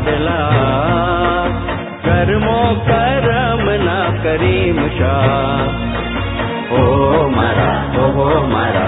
बदला। कर्मो करम ना करीम शाह। ओ मरा ओ मरा।